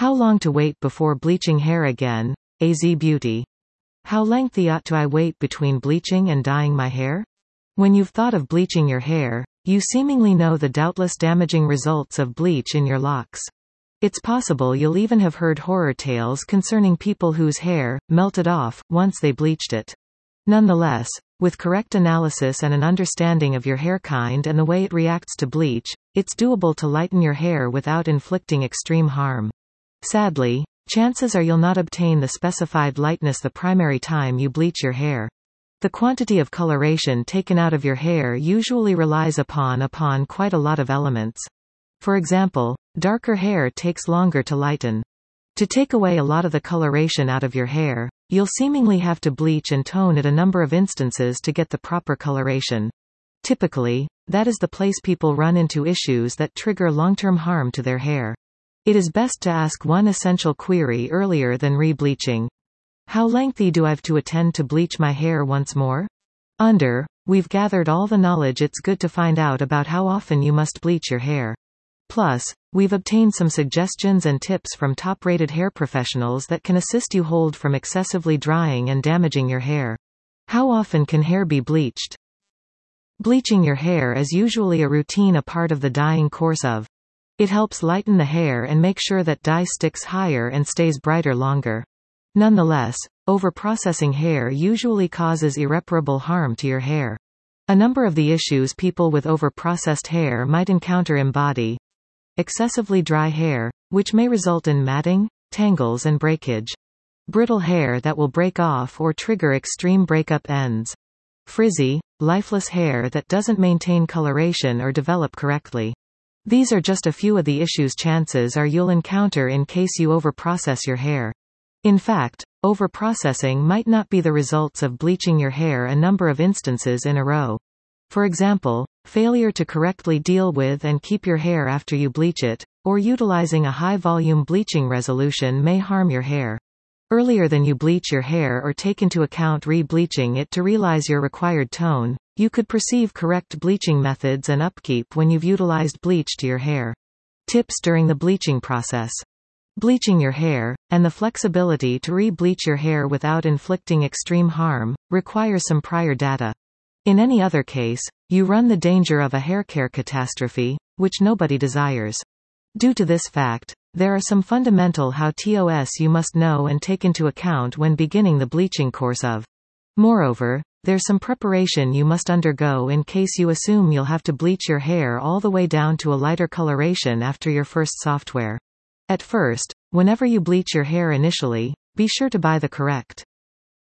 How long to wait before bleaching hair again? AZ Beauty. How lengthy ought to I wait between bleaching and dyeing my hair? When you've thought of bleaching your hair, you seemingly know the doubtless damaging results of bleach in your locks. It's possible you'll even have heard horror tales concerning people whose hair melted off once they bleached it. Nonetheless, with correct analysis and an understanding of your hair kind and the way it reacts to bleach, it's doable to lighten your hair without inflicting extreme harm. Sadly, chances are you'll not obtain the specified lightness the primary time you bleach your hair. The quantity of coloration taken out of your hair usually relies upon upon quite a lot of elements. For example, darker hair takes longer to lighten. To take away a lot of the coloration out of your hair, you'll seemingly have to bleach and tone it a number of instances to get the proper coloration. Typically, that is the place people run into issues that trigger long-term harm to their hair. It is best to ask one essential query earlier than re-bleaching, how lengthy do I've to attend to bleach my hair once more? Under, we've gathered all the knowledge it's good to find out about how often you must bleach your hair. Plus, we've obtained some suggestions and tips from top-rated hair professionals that can assist you hold from excessively drying and damaging your hair. How often can hair be bleached? Bleaching your hair is usually a routine a part of the dyeing course of. It helps lighten the hair and make sure that dye sticks higher and stays brighter longer. Nonetheless, overprocessing hair usually causes irreparable harm to your hair. A number of the issues people with overprocessed hair might encounter embody excessively dry hair, which may result in matting, tangles and breakage. Brittle hair that will break off or trigger extreme breakup ends. Frizzy, lifeless hair that doesn't maintain coloration or develop correctly. These are just a few of the issues chances are you'll encounter in case you overprocess your hair. In fact, overprocessing might not be the results of bleaching your hair a number of instances in a row. For example, failure to correctly deal with and keep your hair after you bleach it, or utilizing a high-volume bleaching resolution may harm your hair. Earlier than you bleach your hair or take into account re-bleaching it to realize your required tone, you could perceive correct bleaching methods and upkeep when you've utilized bleach to your hair. Tips during the bleaching process. Bleaching your hair, and the flexibility to re-bleach your hair without inflicting extreme harm, require some prior data. In any other case, you run the danger of a haircare catastrophe, which nobody desires. Due to this fact, there are some fundamental how TOS you must know and take into account when beginning the bleaching course of. Moreover, there's some preparation you must undergo in case you assume you'll have to bleach your hair all the way down to a lighter coloration after your first software. At first, whenever you bleach your hair initially, be sure to buy the correct